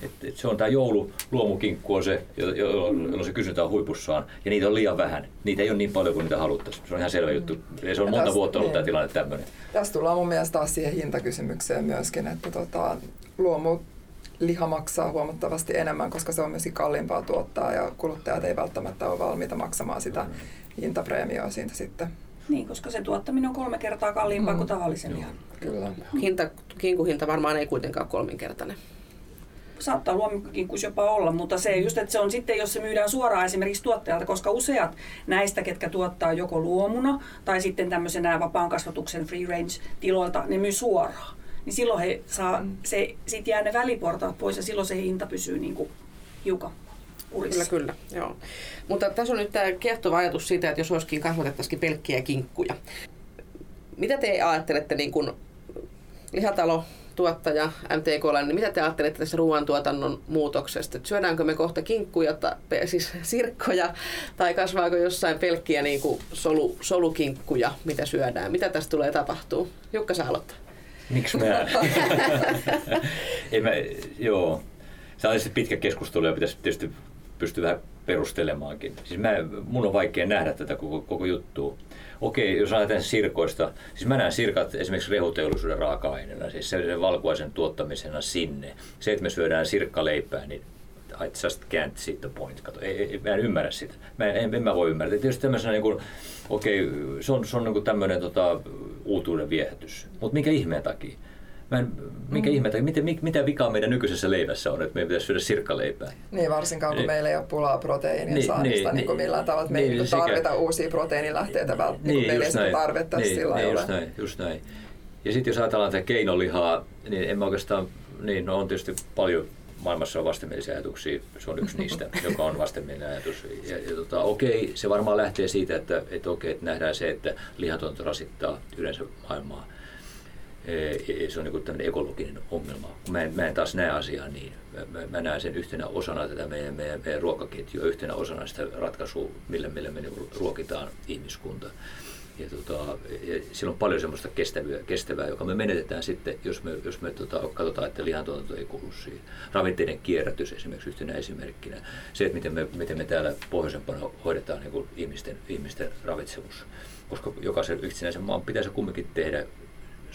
Et, et se on tämä joulu, luomukinkku on se, jolloin se kysyntä on huipussaan, ja niitä on liian vähän. Niitä ei ole niin paljon kuin niitä haluttaisiin. Se on ihan selvä juttu. Ja se on ja monta tästä, vuotta ollut niin. tämä tilanne tämmöinen. Tässä tullaan mun mielestä taas siihen hintakysymykseen myöskin, että tota, luomu liha maksaa huomattavasti enemmän, koska se on myös kalliimpaa tuottaa ja kuluttajat ei välttämättä ole valmiita maksamaan sitä mm. hintapreemioa siitä sitten. Niin, koska se tuottaminen on kolme kertaa kalliimpaa mm. kuin tavallisen lihan. Kyllä. Hinta, kinkuhinta varmaan ei kuitenkaan kolminkertainen saattaa luomukinkus jopa olla, mutta se just, että se on sitten, jos se myydään suoraan esimerkiksi tuottajalta, koska useat näistä, ketkä tuottaa joko luomuna tai sitten tämmöisenä vapaan kasvatuksen free range tiloilta, ne myy suoraan. Niin silloin he saa, mm. se, sit jää ne väliportaat pois ja silloin se hinta pysyy niin kuin hiukan Kyllä, kyllä. Joo. Mutta tässä on nyt tämä kiehtova ajatus siitä, että jos olisikin kasvatettaisikin pelkkiä kinkkuja. Mitä te ajattelette niin kuin lihatalo tuottaja MTKlla, niin mitä te ajattelette tästä ruoantuotannon muutoksesta? Et syödäänkö me kohta kinkkuja, ta, siis sirkkoja, tai kasvaako jossain pelkkiä niin kuin solu, solukinkkuja, mitä syödään? Mitä tästä tulee tapahtuu? Jukka, sä aloittaa. Miksi mä? [laughs] Ei mä, joo. Se on pitkä keskustelu ja pitäisi tietysti pystyy vähän perustelemaankin. Siis mä, mun on vaikea nähdä tätä koko, koko juttua. Okei, jos ajatellaan sirkoista, siis mä näen sirkat esimerkiksi rehuteollisuuden raaka-aineena, siis sen valkuaisen tuottamisena sinne. Se, että me syödään sirkkaleipää, niin I just can't see the point. Kato, ei, ei, mä en ymmärrä sitä. Mä en, en mä voi ymmärtää. Tietysti tämmöisenä, niin kuin, okei, se on, se on niin tämmöinen tota, uutuuden viehätys. Mutta minkä ihmeen takia? Mä en, mikä mm. ihme, mitä, mitä vikaa meidän nykyisessä leivässä on, että meidän pitäisi syödä sirkkaleipää? Niin, varsinkaan kun niin. meillä ei ole pulaa proteiinin niin, saannista niin, niin, niin millään tavalla, että me niin, ei tarvita uusia proteiinilähteitä välttämättä, niin, meillä ei sitä tarvetta niin, sillä niin, just näin, just näin. Ja sitten jos ajatellaan tätä keinolihaa, niin en mä oikeastaan, niin no on tietysti paljon maailmassa on vastenmielisiä ajatuksia, se on yksi niistä, [laughs] joka on vastenmielinen ajatus. Ja, ja tota, okei, se varmaan lähtee siitä, että, että okei, että nähdään se, että lihatonta rasittaa yleensä maailmaa se on niin tämmöinen ekologinen ongelma. Mä en, mä en taas näe asiaa niin. Mä, mä näen sen yhtenä osana tätä meidän, meidän, meidän ruokaketjua, yhtenä osana sitä ratkaisua, millä, millä me niin ruokitaan ihmiskunta. Ja, tota, ja siellä on paljon semmoista kestävää, kestävää, joka me menetetään sitten, jos me, jos me tota, katsotaan, että lihantuotanto ei kuulu siihen. Ravinteiden kierrätys esimerkiksi yhtenä esimerkkinä. Se, että miten me, miten me täällä pohjoisempana hoidetaan niin ihmisten, ihmisten ravitsemus. Koska jokaisen yksinäisen maan pitäisi kumminkin tehdä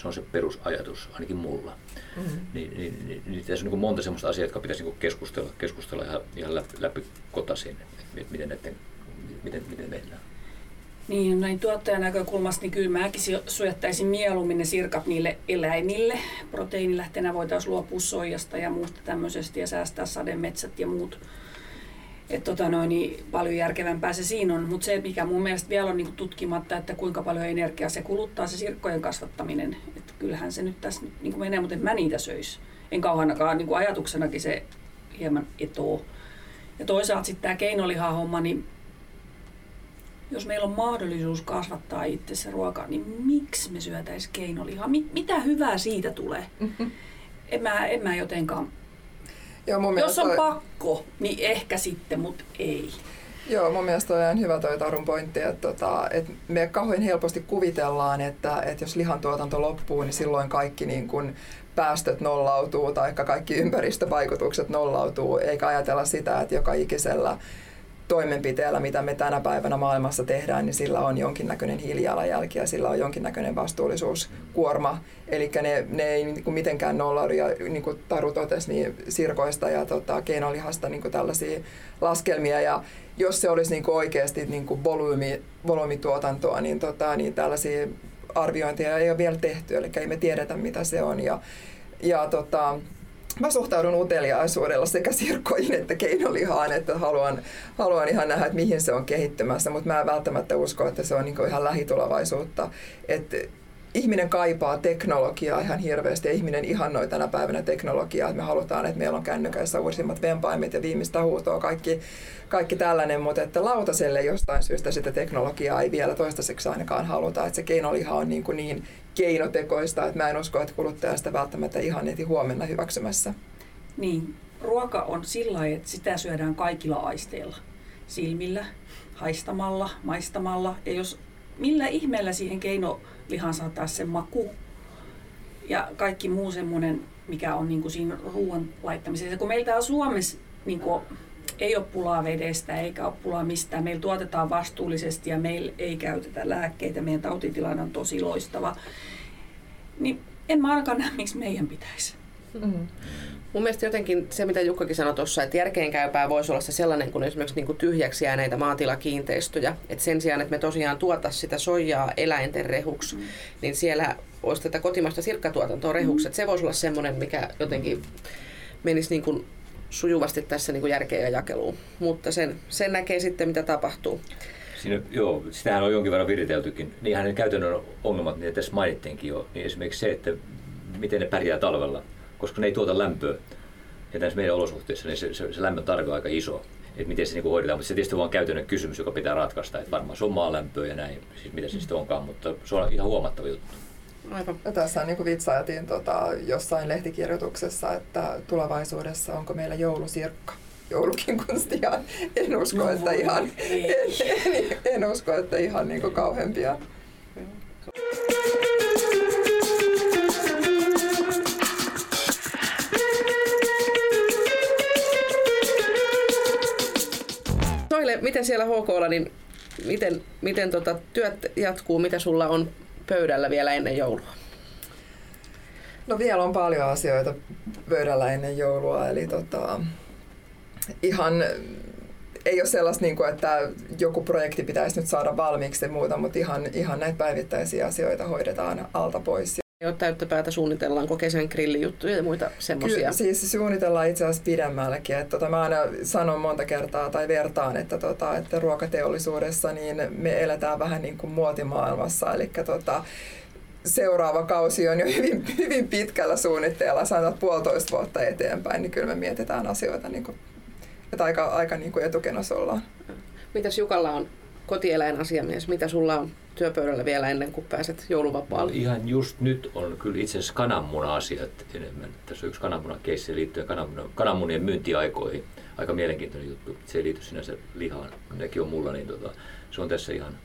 se on se perusajatus, ainakin mulla. Mm-hmm. Niin, niin, niin, niin tässä on niin monta sellaista asiaa, jotka pitäisi niin keskustella, keskustella ihan, ihan läpi, läpi kotasin, että miten, näiden, miten, miten mennään. Niin, näin tuottajan näkökulmasta, niin kyllä mäkin suojattaisin mieluummin ne sirkat niille eläimille. Proteiinilähteenä voitaisiin luopua soijasta ja muusta tämmöisestä ja säästää sademetsät ja muut että tota noin, niin paljon järkevämpää se siinä on. Mutta se, mikä mun mielestä vielä on niin tutkimatta, että kuinka paljon energiaa se kuluttaa, se sirkkojen kasvattaminen. Että kyllähän se nyt tässä niin menee, mutta en mä niitä söisi. En kauhanakaan niin ajatuksenakin se hieman etoo. Ja toisaalta sitten tämä keinolihahomma, niin jos meillä on mahdollisuus kasvattaa itse se ruoka, niin miksi me syötäisiin keinolihaa? Mitä hyvää siitä tulee? Mm-hmm. En, mä, en mä jotenkaan Joo, mun Jos on toi... pakko, niin ehkä sitten, mutta ei. Joo, mun mielestä on ihan hyvä toi Tarun pointti, että, tota, että me kauhean helposti kuvitellaan, että, että jos lihantuotanto loppuu, niin silloin kaikki niin kun päästöt nollautuu tai kaikki ympäristövaikutukset nollautuu, eikä ajatella sitä, että joka ikisellä toimenpiteellä, mitä me tänä päivänä maailmassa tehdään, niin sillä on jonkinnäköinen hiilijalanjälki ja sillä on jonkinnäköinen vastuullisuuskuorma. Eli ne, ne ei niin kuin mitenkään nollaudu, ja niin kuin Taru totesi, niin sirkoista ja tota, keinolihasta niin kuin tällaisia laskelmia. Ja jos se olisi niin kuin oikeasti niin kuin volyymi, volyymituotantoa, niin, tota, niin tällaisia arviointeja ei ole vielä tehty, eli ei me tiedetä mitä se on. Ja, ja tota, mä suhtaudun uteliaisuudella sekä sirkkoihin että keinolihaan, että haluan, haluan ihan nähdä, että mihin se on kehittymässä, mutta mä en välttämättä usko, että se on niin ihan lähitulevaisuutta. Että ihminen kaipaa teknologiaa ihan hirveästi ja ihminen ihannoi tänä päivänä teknologiaa. Me halutaan, että meillä on kännyköissä uusimmat vempaimet ja viimeistä huutoa, kaikki, kaikki tällainen, mutta että lautaselle jostain syystä sitä teknologiaa ei vielä toistaiseksi ainakaan haluta. Että se keinoliha on niin, kuin niin keinotekoista, että mä en usko, että kuluttaja sitä välttämättä ihan heti huomenna hyväksymässä. Niin, ruoka on sillä että sitä syödään kaikilla aisteilla. Silmillä, haistamalla, maistamalla. Ja jos millä ihmeellä siihen keinolihan saa taas sen maku ja kaikki muu semmoinen, mikä on niin kuin siinä ruoan laittamisessa. Kun meiltä on Suomessa niin kuin, ei ole pulaa vedestä eikä ole pulaa mistään. Meillä tuotetaan vastuullisesti ja meillä ei käytetä lääkkeitä. Meidän tautitilanne on tosi loistava. Niin en mä ainakaan näe, miksi meidän pitäisi. Mm-hmm. Mun mielestä jotenkin se, mitä Jukkakin sanoi tuossa, että järkeenkäypää voisi olla se sellainen kuin esimerkiksi niin kuin tyhjäksi jääneitä maatilakiinteistöjä. Että sen sijaan, että me tosiaan tuota sitä soijaa eläinten rehuksi, mm. niin siellä olisi tätä kotimaista sirkkatuotantoa rehuksi. Mm. Se voisi olla semmoinen, mikä jotenkin menisi niin kuin sujuvasti tässä niin järkeen ja jakeluun. Mutta sen, sen näkee sitten, mitä tapahtuu. Siinä, joo, sitähän on jonkin verran viriteltykin. Niinhän ne käytännön ongelmat, mitä tässä mainittiinkin jo, niin esimerkiksi se, että miten ne pärjää talvella, koska ne ei tuota lämpöä. Ja näissä meidän olosuhteissa niin se, se, se lämmön tarve on aika iso, että miten se niin hoidetaan. Mutta se tietysti on käytännön kysymys, joka pitää ratkaista, että varmaan se on maalämpöä ja näin, siis mitä se sitten onkaan, mutta se on ihan huomattava juttu. Aivan. Tässä niin vitsaatiin tota, jossain lehtikirjoituksessa, että tulevaisuudessa onko meillä joulusirkka joulukin kunstia. En usko, no, että ihan, en, [laughs] en, usko, että ihan niin kuin kauheampia. miten siellä HKlla, niin miten, miten tota, työt jatkuu, mitä sulla on pöydällä vielä ennen joulua? No vielä on paljon asioita pöydällä ennen joulua, eli tota, ihan ei ole sellaista, niin kuin, että joku projekti pitäisi nyt saada valmiiksi ja muuta, mutta ihan, ihan näitä päivittäisiä asioita hoidetaan alta pois. Ole täyttä päätä, suunnitellaanko kesän grillijuttuja ja muita semmoisia? Kyllä, siis suunnitellaan itse asiassa pidemmällekin. Että tota, mä aina sanon monta kertaa tai vertaan, että, tota, että ruokateollisuudessa niin me eletään vähän niin kuin muotimaailmassa. Eli tota, seuraava kausi on jo hyvin, hyvin pitkällä suunnitteella, sanotaan puolitoista vuotta eteenpäin, niin kyllä me mietitään asioita, niin kuin, että aika, aika niin kuin etukenossa ollaan. Mitäs Jukalla on kotieläinasiamies, mitä sulla on työpöydällä vielä ennen kuin pääset jouluvapaalle? Ihan just nyt on kyllä itse asiassa kananmuna-asiat enemmän. Tässä on yksi kananmunakeissi liittyen kananmuna, kananmunien myyntiaikoihin. Aika mielenkiintoinen juttu. Se ei liity sinänsä lihaan. Nekin on mulla, niin tota, se on tässä ihan,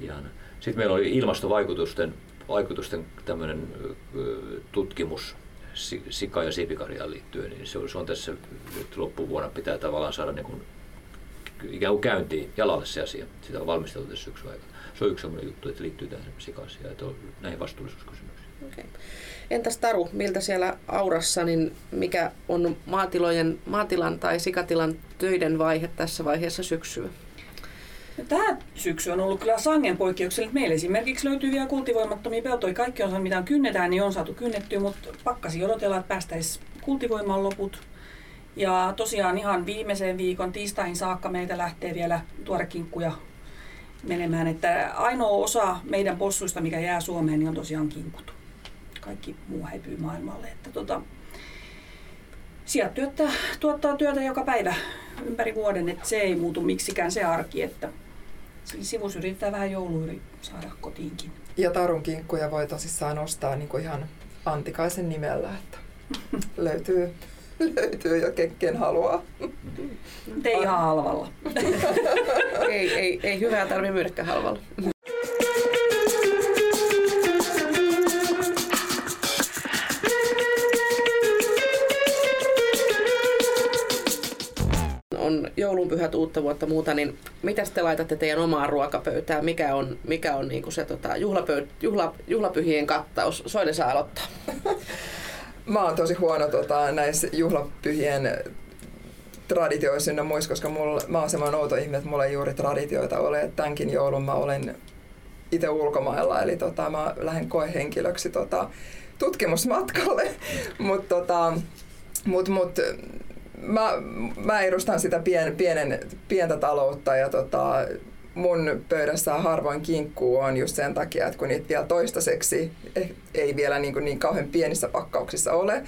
ihan. Sitten meillä oli ilmastovaikutusten vaikutusten tämmöinen tutkimus sika- ja siipikarjaan liittyen, niin se on, se on tässä nyt loppuvuonna pitää tavallaan saada niin kuin, ikään kuin käyntiin jalalle se asia. Sitä on valmisteltu tässä syksyn aikana. Se on yksi sellainen juttu, että liittyy tähän sika-asiaan, että on näihin vastuullisuuskysymyksiin. Okay. Entäs Taru, miltä siellä Aurassa, niin mikä on maatilojen, maatilan tai sikatilan töiden vaihe tässä vaiheessa syksyä? Tämä syksy on ollut kyllä sangen poikkeuksellinen. Meillä esimerkiksi löytyy vielä kultivoimattomia peltoja. Kaikki on mitä on kynnetään, niin on saatu kynnettyä, mutta pakkasi odotella, että päästäisiin kultivoimaan loput. Ja tosiaan ihan viimeiseen viikon tiistaihin saakka meitä lähtee vielä tuorekinkkuja menemään. Että ainoa osa meidän possuista, mikä jää Suomeen, niin on tosiaan kinkut. Kaikki muu häipyy maailmalle. Että tota, sieltä työttää, tuottaa työtä joka päivä ympäri vuoden, että se ei muutu miksikään se arki, että sivus yrittää vähän jouluyri saada kotiinkin. Ja tarun kinkkuja voi tosissaan ostaa niin kuin ihan Antikaisen nimellä, että [laughs] löytyy, [laughs] löytyy jo ken, haluaa. Te ihan halvalla. [laughs] ei, ei, ei hyvää tarvitse myydäkään halvalla. on joulunpyhät, uutta vuotta muuta, niin mitä te laitatte teidän omaan ruokapöytään? Mikä on, mikä on niin kuin se tota, juhlapöyt, juhla, juhlapyhien kattaus? Soile saa aloittaa. [laughs] Mä oon tosi huono tota, näissä juhlapyhien traditioissa ynnä muissa, koska mulla, mä oon semmoinen outo ihminen, että mulla ei juuri traditioita ole. Tämänkin joulun mä olen itse ulkomailla, eli tota, mä lähden koehenkilöksi tota, tutkimusmatkalle. [laughs] Mutta tota, mut, mut, mä, mä edustan sitä pien, pienen, pientä taloutta ja tota, mun pöydässä harvoin kinkkuu on just sen takia, että kun niitä vielä toistaiseksi eh, ei vielä niin, kuin niin kauhean pienissä pakkauksissa ole,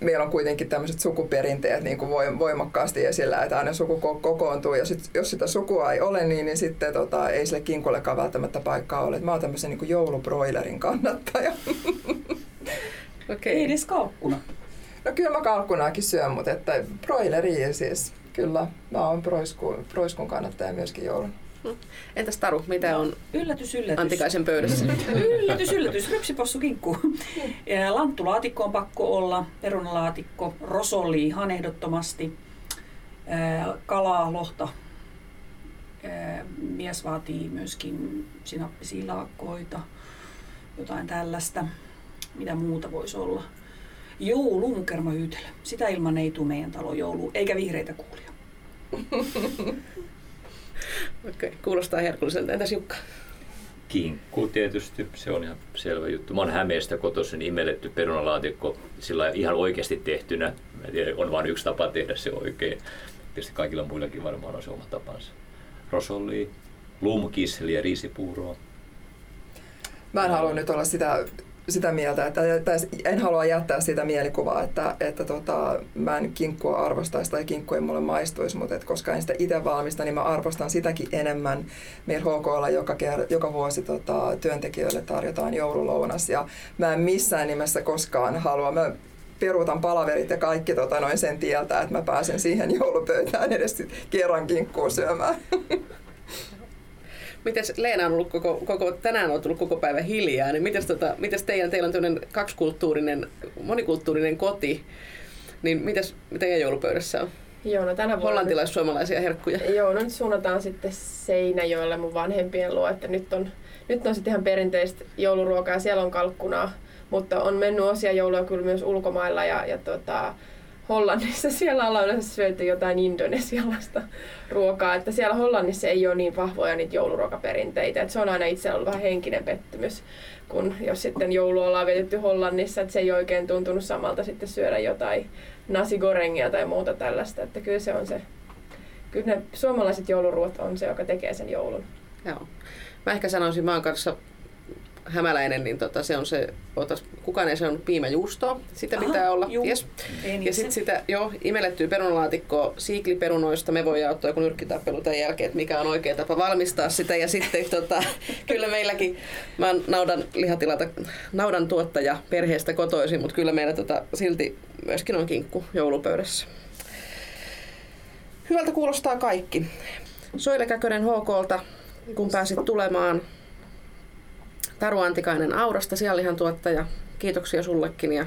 meillä on kuitenkin tämmöiset sukuperinteet niin kuin voimakkaasti esillä, että aina suku kokoontuu ja sit, jos sitä sukua ei ole, niin, niin sitten tota, ei sille kinkullekaan välttämättä paikkaa ole. mä oon tämmöisen niin joulubroilerin kannattaja. [laughs] Okay. Ei edes kaukkuna. No kyllä mä kalkkunaakin syön, mutta että broileri siis. Kyllä, mä oon proiskun, proiskun kannattaja myöskin joulun. [laughs] Entäs Taru, mitä on yllätys, yllätys. Antikaisen pöydässä? [laughs] yllätys, yllätys. Rypsipossu kinkku. Lanttulaatikko on pakko olla, perunalaatikko, rosolli ihan ehdottomasti, kalaa, lohta. Mies vaatii myöskin sinappisilakoita, jotain tällaista. Mitä muuta voisi olla? Joulu hyytelö. Sitä ilman ei tule meidän talo joulu, eikä vihreitä kuulia. [laughs] Okei, okay, kuulostaa herkulliselta. Entäs Jukka? Kinkku tietysti, se on ihan selvä juttu. Mä oon Hämeestä kotoisin imelletty perunalaatikko sillä ihan oikeasti tehtynä. Mä tiedän, on vain yksi tapa tehdä se oikein. Tietysti kaikilla muillakin varmaan on se oma tapansa. Rosolli, luumukisseli ja riisipuuroa. Mä en halua nyt olla sitä sitä mieltä, että, en halua jättää sitä mielikuvaa, että, että tota, mä en kinkkua arvostaisi tai kinkku ei mulle maistuisi, mutta että koska en sitä itse valmista, niin mä arvostan sitäkin enemmän. Meillä HKlla joka, ker- joka vuosi tota, työntekijöille tarjotaan joululounas ja mä en missään nimessä koskaan halua. Mä peruutan palaverit ja kaikki tota, noin sen tieltä, että mä pääsen siihen joulupöytään edes kerran kinkkuun syömään. [laughs] Mites Leena on ollut koko, koko tänään on tullut koko päivä hiljaa, niin mites, tota, mites teidän, teillä on tämmöinen kaksikulttuurinen, monikulttuurinen koti, niin mites teidän joulupöydässä on? Joo, no tänä vuonna... Hollantilais-suomalaisia herkkuja. Joo, no nyt suunnataan sitten Seinäjoelle mun vanhempien luo, että nyt on, nyt on sitten ihan perinteistä jouluruokaa, siellä on kalkkunaa, mutta on mennyt osia joulua kyllä myös ulkomailla ja, ja tota, Hollannissa [laughs] siellä yleensä syöty jotain indonesialaista ruokaa, että siellä Hollannissa ei ole niin vahvoja niitä jouluruokaperinteitä, että se on aina itse ollut vähän henkinen pettymys, kun jos sitten joulu ollaan vietetty Hollannissa, että se ei oikein tuntunut samalta sitten syödä jotain nasi gorengia tai muuta tällaista, että kyllä se on se, kyllä ne suomalaiset jouluruot on se, joka tekee sen joulun. Joo. Mä ehkä sanoisin, mä oon kanssa hämäläinen, niin tota, se on se, otas, kukaan ei sanonut piimäjuustoa, sitä Aha, pitää olla. Yes. Ja sitten sitä jo imellettyä perunalaatikkoa siikliperunoista, me voidaan ottaa joku nyrkkitappelu tämän jälkeen, että mikä on oikea tapa valmistaa sitä. Ja sitten tota, [laughs] kyllä meilläkin, mä oon naudan lihatilata, naudan tuottaja perheestä kotoisin, mutta kyllä meillä tota, silti myöskin on kinkku joulupöydässä. Hyvältä kuulostaa kaikki. Soile Käkönen HKlta, kun pääsit tulemaan Taru Antikainen Aurasta, sianlihan tuottaja. Kiitoksia sullekin ja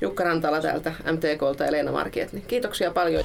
Jukka Rantala täältä MTKlta ja Leena Markiet. Niin kiitoksia paljon.